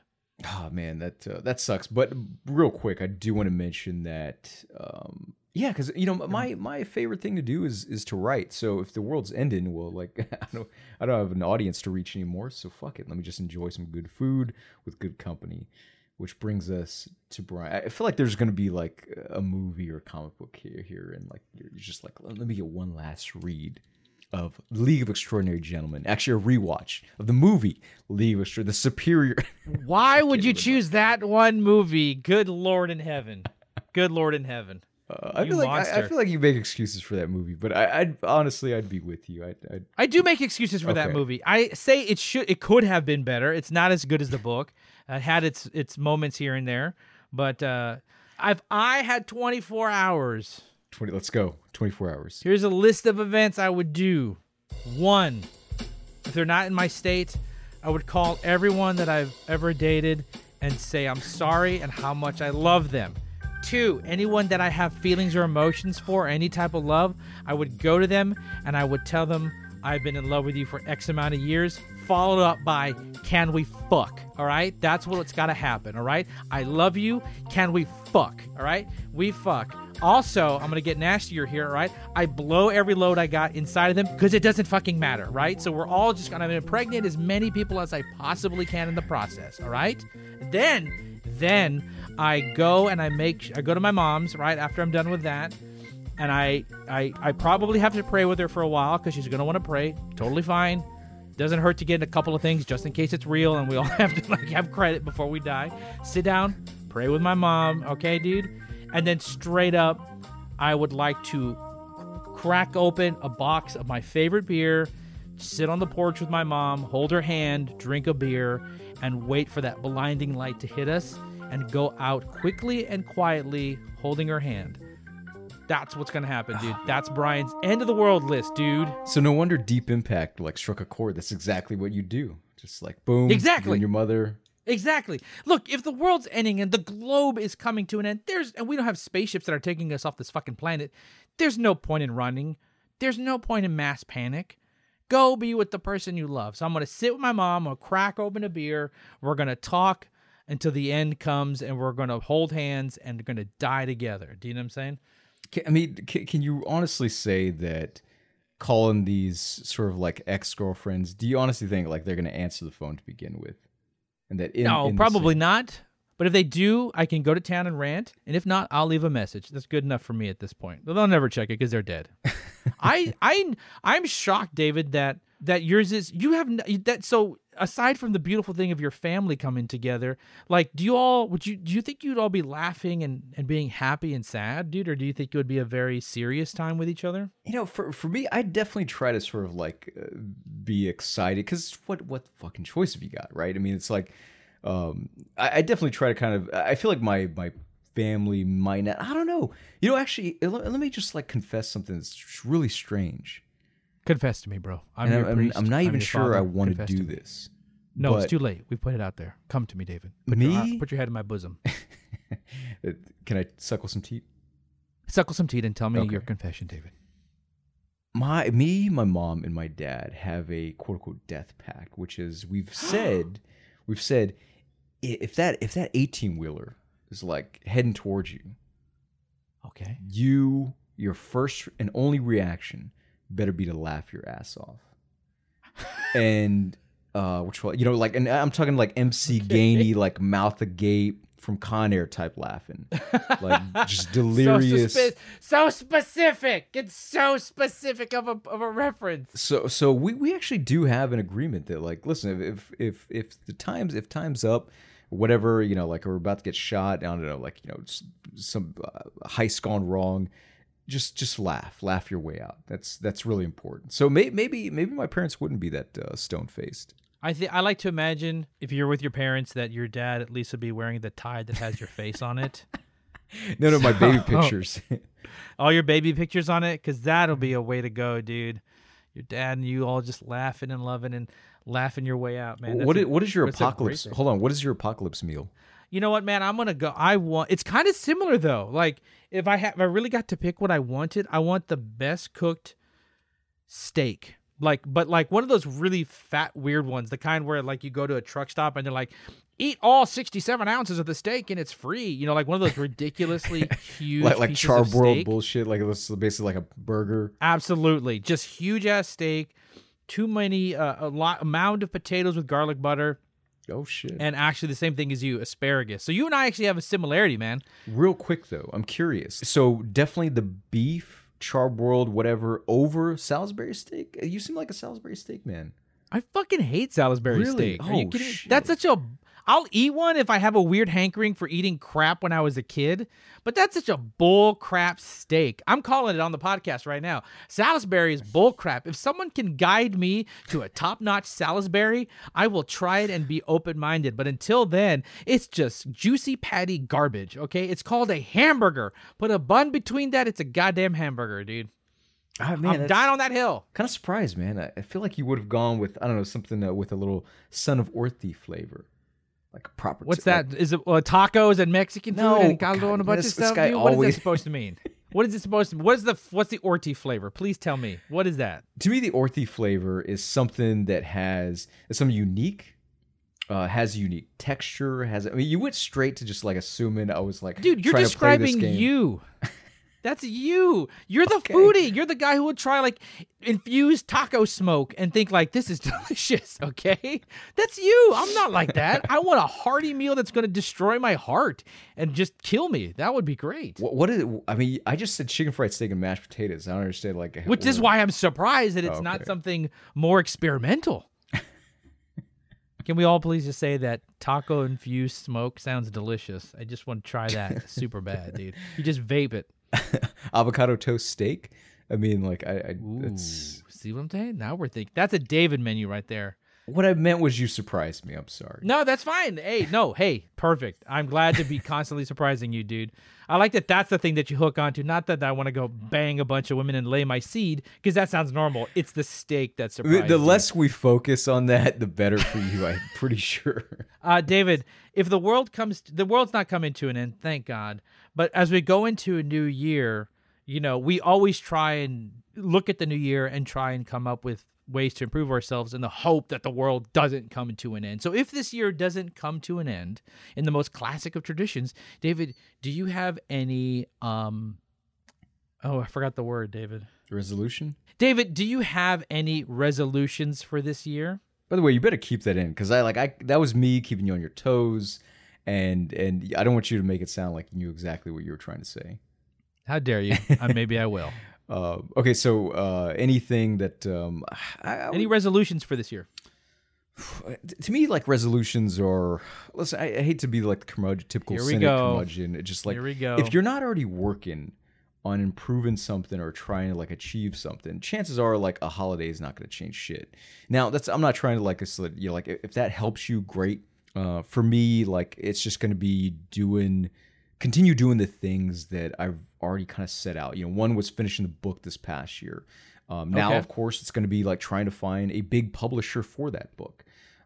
Oh man, that uh, that sucks. But real quick, I do want to mention that. Um, yeah, because you know my my favorite thing to do is is to write. So if the world's ending, well, like *laughs* I don't I don't have an audience to reach anymore. So fuck it. Let me just enjoy some good food with good company. Which brings us to Brian. I feel like there's gonna be like a movie or comic book here, here, and like you're just like let me get one last read of League of Extraordinary Gentlemen. Actually, a rewatch of the movie League of Extraordinary, the superior. *laughs* Why would you choose that one movie? Good Lord in heaven. Good Lord in heaven. Uh, I feel like I, I feel like you make excuses for that movie, but I, I'd honestly I'd be with you. I'd, I'd I do make excuses for that movie. I say it should it could have been better. It's not as good as the book. It had its its moments here and there, but uh I've I had 24 hours. Twenty. Let's go. Twenty four hours. Here's a list of events I would do. One, if they're not in my state, I would call everyone that I've ever dated and say I'm sorry and how much I love them. Two, anyone that I have feelings or emotions for, any type of love, I would go to them and I would tell them I've been in love with you for X amount of years, followed up by, can we fuck? All right? That's what's got to happen. All right? I love you. Can we fuck? All right? We fuck. Also, I'm gonna get nastier here, right? I blow every load I got inside of them because it doesn't fucking matter, right? So we're all just gonna impregnate as many people as I possibly can in the process, all right? Then, then I go and I make I go to my mom's right after I'm done with that, and I I I probably have to pray with her for a while because she's gonna want to pray. Totally fine. Doesn't hurt to get a couple of things just in case it's real and we all *laughs* have to like have credit before we die. Sit down, pray with my mom, okay, dude? And then straight up, I would like to crack open a box of my favorite beer, sit on the porch with my mom, hold her hand, drink a beer, and wait for that blinding light to hit us and go out quickly and quietly holding her hand. That's what's gonna happen, dude. *sighs* That's Brian's end of the world list, dude. So no wonder Deep Impact like struck a chord. That's exactly what you do. Just like boom. you Exactly. and your mother. Exactly. Look, if the world's ending and the globe is coming to an end, there's and we don't have spaceships that are taking us off this fucking planet. There's no point in running. There's no point in mass panic. Go be with the person you love. So I'm gonna sit with my mom. I'm gonna crack open a beer. We're gonna talk until the end comes, and we're gonna hold hands and we're gonna die together. Do you know what I'm saying? Can, I mean, can, can you honestly say that calling these sort of like ex girlfriends? Do you honestly think like they're gonna answer the phone to begin with? And that in, no, in probably not. But if they do, I can go to town and rant. And if not, I'll leave a message. That's good enough for me at this point. They'll never check it because they're dead. *laughs* I I I'm shocked, David, that that yours is you have that. So aside from the beautiful thing of your family coming together, like, do you all would you do you think you'd all be laughing and and being happy and sad, dude, or do you think it would be a very serious time with each other? You know, for for me, I definitely try to sort of like uh, be excited because what what fucking choice have you got, right? I mean, it's like, um, I, I definitely try to kind of. I feel like my my family might not. I don't know. You know, actually, let, let me just like confess something that's really strange. Confess to me, bro. I'm your I'm, priest. I'm not even your sure father. I want to do me. this. No, it's too late. We've put it out there. Come to me, David. Put Your, Me? put your head in my bosom. *laughs* Can I suckle some teeth? Suckle some teeth and tell me Okay. your confession, David. my me my mom and my dad have a quote unquote death pact which is we've *gasps* said we've said if that if that 18 wheeler is like heading towards you, Okay. you your first and only reaction better be to laugh your ass off. and uh which one you know like and I'm talking like MC Gainey like mouth agape from Con Air type laughing. Like *laughs* just delirious. So, suspi- so specific. It's so specific of a of a reference. so so we, we actually do have an agreement that like listen if if if the times if time's up whatever you know like we're about to get shot i don't know like you know some uh, heist gone wrong just just laugh laugh your way out. That's that's really important. So may, maybe maybe my parents wouldn't be that uh, stone faced I think I like to imagine if you're with your parents that your dad at least would be wearing the tie that has your face on it. *laughs* *laughs* no no my baby pictures. *laughs* All your baby pictures on it, because that'll be a way to go, dude. Your dad and you all just laughing and loving and laughing your way out, man. That's What, what is your that's a great apocalypse? hold on what is your apocalypse meal You know what, man? I'm gonna go. I want. It's kind of similar though. Like if I have, if I really got to pick what I wanted, I want the best cooked steak. Like, but like one of those really fat, weird ones, the kind where like you go to a truck stop and they're like, eat all 67 ounces of the steak and it's free. You know, like one of those ridiculously *laughs* huge, like like charbroiled bullshit like this is basically like a burger Absolutely, just huge ass steak. Too many, uh, a lot, a mound of potatoes with garlic butter, oh shit and actually the same thing as you, asparagus. So you and I actually have a similarity, man. Real quick though, I'm curious. So definitely the beef, charbroiled, whatever, over Salisbury steak. You seem like a Salisbury steak man. I fucking hate Salisbury Really? steak. Are Oh, shit. That's such a. I'll eat one if I have a weird hankering for eating crap when I was a kid, but that's such a bull crap steak. I'm calling it on the podcast right now. Salisbury is bull crap. If someone can guide me to a top notch Salisbury, I will try it and be open minded. But until then, it's just juicy patty garbage. Okay, it's called a hamburger. Put a bun between that, it's a goddamn hamburger, dude. Ah, I'm dying on that hill. Kind of surprised, man. I, feel like you would have gone with I don't know something uh, with a little son of Orthe flavor, like a proper. What's like- that? Is it uh, tacos and Mexican food No, and caldo God, and a bunch this- of stuff? dude? What is always- that supposed to mean? *laughs* What is it supposed to? What is the what's the orty flavor? Please tell me. What is that? to me, the Orthe flavor is something that has is something unique. Uh, has a unique texture. Has I mean, you went straight to just like assuming I was like, Dude, you're trying to play this describing you. *laughs* That's you. You're the Okay. foodie. You're the guy who would try like infused taco smoke and think like this is *laughs* delicious. Okay, that's you. I'm not like *laughs* that. I want a hearty meal that's going to destroy my heart and just kill me. That would be great. What, what is? I mean, I just said chicken fried steak and mashed potatoes. I don't understand. Like, Which is why I'm surprised that it's not Okay. something more experimental. *laughs* Can we all please just say that taco infused smoke sounds delicious? I just want to try that super bad, dude. You just vape it. *laughs* avocado toast steak. I mean, like, I, I Ooh, that's see what I'm saying? Now we're thinking that's a David menu right there. what I meant was you surprised me. I'm sorry. No, that's fine. Hey, no, hey, perfect. I'm glad to be *laughs* constantly surprising you, dude. I like that that's the thing that you hook onto. Not that I want to go bang a bunch of women and lay my seed, because that sounds normal. It's the steak that The, surprises the you. less we focus on that, the better for you. I'm pretty *laughs* sure. Uh, David, if the world comes, the world's not coming to an end, thank God. But as we go into a new year, you know, we always try and look at the new year and try and come up with ways to improve ourselves in the hope that the world doesn't come to an end. So if this year doesn't come to an end in the most classic of traditions, David, do you have any um Oh, I forgot the word, David. Resolution. David, do you have any resolutions for this year? By the way, you better keep that in because I like I that was me keeping you on your toes, and and I don't want you to make it sound like you knew exactly what you were trying to say. How dare you? *laughs* uh, maybe I will. Uh, okay, so uh, anything that um, *sighs* I, I Any would- resolutions for this year? *sighs* to me, like resolutions are. Listen, I, I hate to be like the curmudgeon, typical Here we cynic go. curmudgeon. It just like Here we go. if you're not already working on improving something or trying to like achieve something, chances are like a holiday is not going to change shit. Now, that's I'm not trying to like you know like if that helps you, great. Uh, for me, like it's just going to be doing continue doing the things that I've already kind of set out. You know, one was finishing the book this past year. Um, now, Okay. of course, it's going to be like trying to find a big publisher for that book,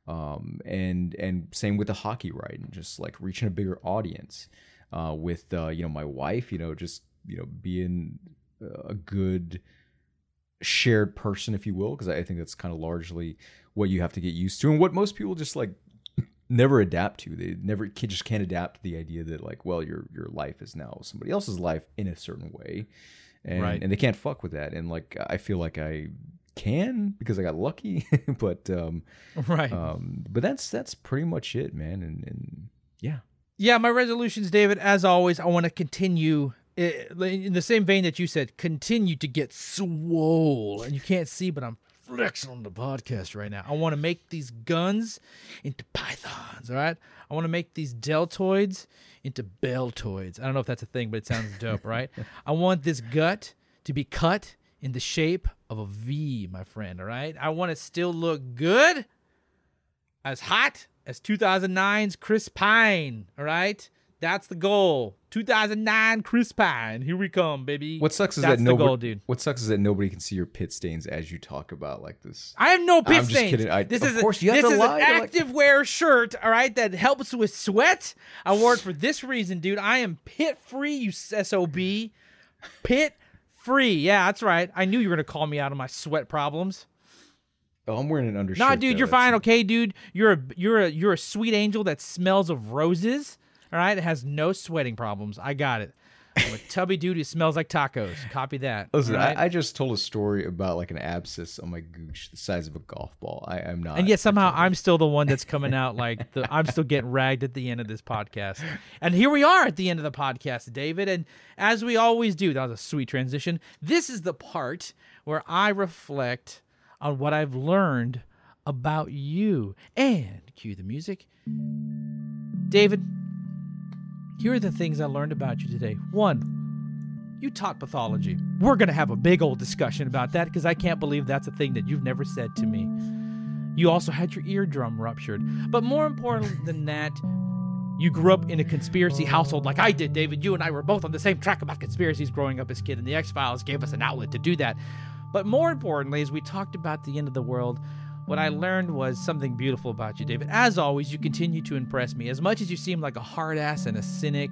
um, and and same with the hockey writing, just like reaching a bigger audience. Uh, with uh, you know my wife, you know, just you know being a good shared person, if you will, because I think that's kind of largely what you have to get used to, and what most people just like never adapt to. They never can, just can't adapt to the idea that like, well, your your life is now somebody else's life in a certain way, and Right. and they can't fuck with that. And like, I feel like I can because I got lucky, *laughs* but um, Right. um, but that's that's pretty much it, man. And and yeah, Yeah, my resolutions, David, as always, I want to continue eh, in the same vein that you said, continue to get swole. And you can't see, but I'm flexing on the podcast right now. I want to make these guns into pythons, all right? I want to make these deltoids into beltoids. I don't know if that's a thing, but it sounds dope, *laughs* right? I want this gut to be cut in the shape of a V, my friend, all right? I want to still look good as hot as 2009's Chris Pine. All right, that's the goal. 2009 Chris Pine. Here we come, baby. what sucks is that's that nobody. goal, dude. What sucks is that nobody can see your pit stains as you talk about like this. I have no pit I'm just stains. kidding. I- this of is course a, you have this is lie an like- active wear shirt. All right, that helps with sweat. I wore it for this reason, dude. I am pit free. You sob, pit free. Yeah, that's right. I knew you were gonna call me out on my sweat problems. Oh, I'm wearing an undershirt. Nah, dude, though. you're That's- fine, okay, dude. You're a you're a you're a sweet angel that smells of roses. All right, it has no sweating problems. I got it. I'm a tubby dude who smells like tacos. Copy that. Listen, right? I, I just told a story about like an abscess on my gooch the size of a golf ball. I, I'm not. and yet somehow I'm still the one that's coming out like the I'm still getting ragged at the end of this podcast. And here we are at the end of the podcast, David. And as we always do, that was a sweet transition. This is the part where I reflect on what I've learned about you. And cue the music. David, here are the things I learned about you today. One, you taught pathology. We're going to have a big old discussion about that because I can't believe that's a thing that you've never said to me. You also had your eardrum ruptured. But more important than that, you grew up in a conspiracy household like I did, David. You and I were both on the same track about conspiracies growing up as kid, and the X Files gave us an outlet to do that. But more importantly, as we talked about the end of the world, what I learned was something beautiful about you, David. As always, you continue to impress me. As much as you seem like a hard ass and a cynic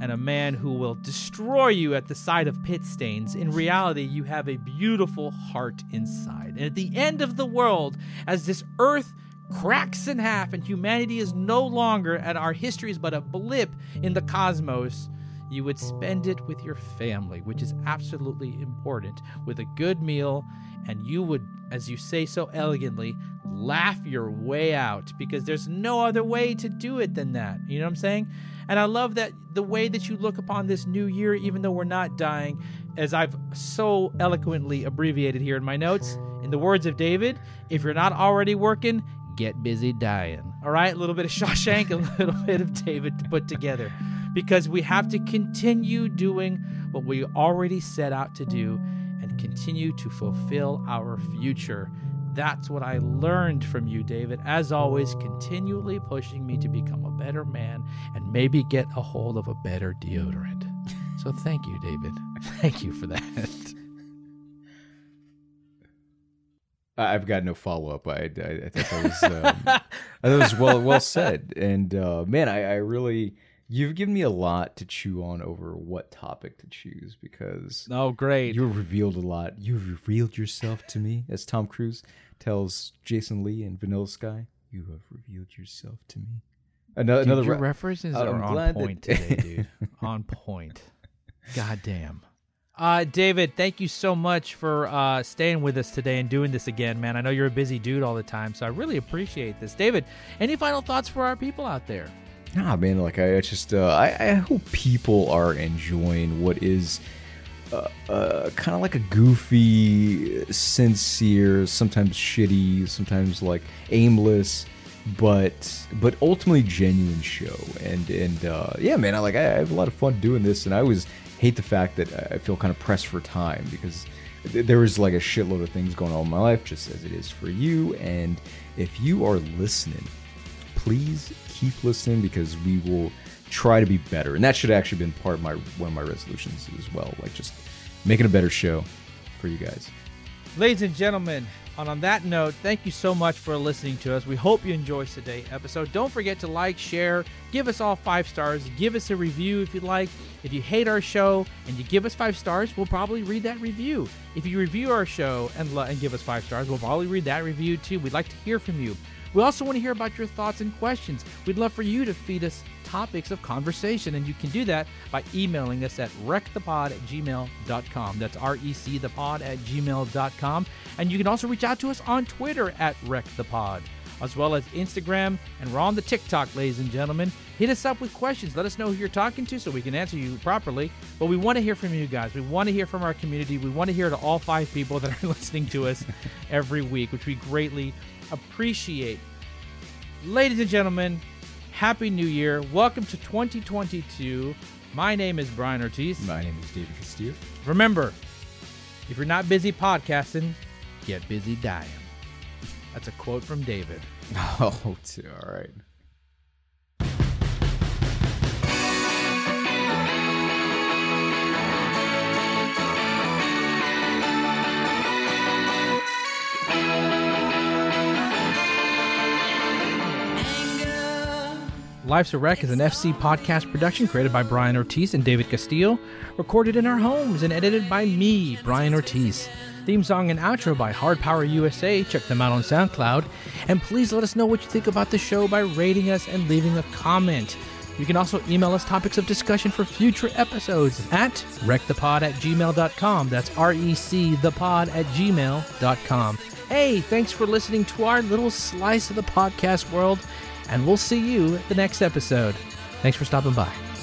and a man who will destroy you at the sight of pit stains, in reality, you have a beautiful heart inside. And at the end of the world, as this earth cracks in half and humanity is no longer, and our history is but a blip in the cosmos, you would spend it with your family, which is absolutely important, with a good meal, and you would, as you say so elegantly, laugh your way out because there's no other way to do it than that. You know what I'm saying? And I love that the way that you look upon this new year, even though we're not dying, as I've so eloquently abbreviated here in my notes, in the words of David, if you're not already working, get busy dying. All right, a little bit of Shawshank, a *laughs* little bit of David to put together, because we have to continue doing what we already set out to do continue to fulfill our future. That's what I learned from you, David. As always, continually pushing me to become a better man and maybe get a hold of a better deodorant. So thank you, David. *laughs* Thank you for that. I've got no follow up. I, I, I think that was um, thought was well well said. And uh, man, I, I really you've given me a lot to chew on over what topic to choose because oh, great. you revealed a lot. You revealed yourself to me, as Tom Cruise tells Jason Lee in Vanilla Sky. You have revealed yourself to me. Another, Dude, another your re- references I'm are on glad that- point today, dude. *laughs* on point. God damn. Uh, David, thank you so much for uh, staying with us today and doing this again, man. I know you're a busy dude all the time, so I really appreciate this. David, any final thoughts for our people out there? Nah, man. Like I I just, uh, I, I hope people are enjoying what is uh, uh, kind of like a goofy, sincere, sometimes shitty, sometimes like aimless, but but ultimately genuine show. And and uh, yeah, man. I like I, have a lot of fun doing this, and I always hate the fact that I feel kind of pressed for time because th- there is like a shitload of things going on in my life, just as it is for you. And if you are listening please keep listening because we will try to be better. And that should actually been part of my one of my resolutions as well. Like just making a better show for you guys. Ladies and gentlemen, and on that note, thank you so much for listening to us. We hope you enjoyed today's episode. Don't forget to like, share, give us all five stars, give us a review if you'd like. If you hate our show and you give us five stars, we'll probably read that review. If you review our show and, and give us five stars, we'll probably read that review too. We'd like to hear from you. We also want to hear about your thoughts and questions. We'd love for you to feed us topics of conversation, and you can do that by emailing us at recthepod at gmail.com. That's R E C the pod at gmail.com. And you can also reach out to us on Twitter at recthepod, as well as Instagram, and we're on the TikTok, ladies and gentlemen. Hit us up with questions. Let us know who you're talking to so we can answer you properly. But we want to hear from you guys. We want to hear from our community. We want to hear to all five people that are *laughs* listening to us *laughs* every week, which we greatly appreciate. Ladies and gentlemen, Happy New Year. Welcome to 2022. My name is Brian Ortiz. My name is David Castillo. Remember, if you're not busy podcasting, get busy dying. That's a quote from David. *laughs* Oh, t- all right. Life's a Wreck is an FC podcast production created by Brian Ortiz and David Castillo, recorded in our homes and edited by me, Brian Ortiz. Theme song and outro by Hard Power USA. Check them out on SoundCloud. And please let us know what you think about the show by rating us and leaving a comment. You can also email us topics of discussion for future episodes at recthepod at gmail.com. That's R E C the pod at gmail.com. Hey, thanks for listening to our little slice of the podcast world, and we'll see you at the next episode. Thanks for stopping by.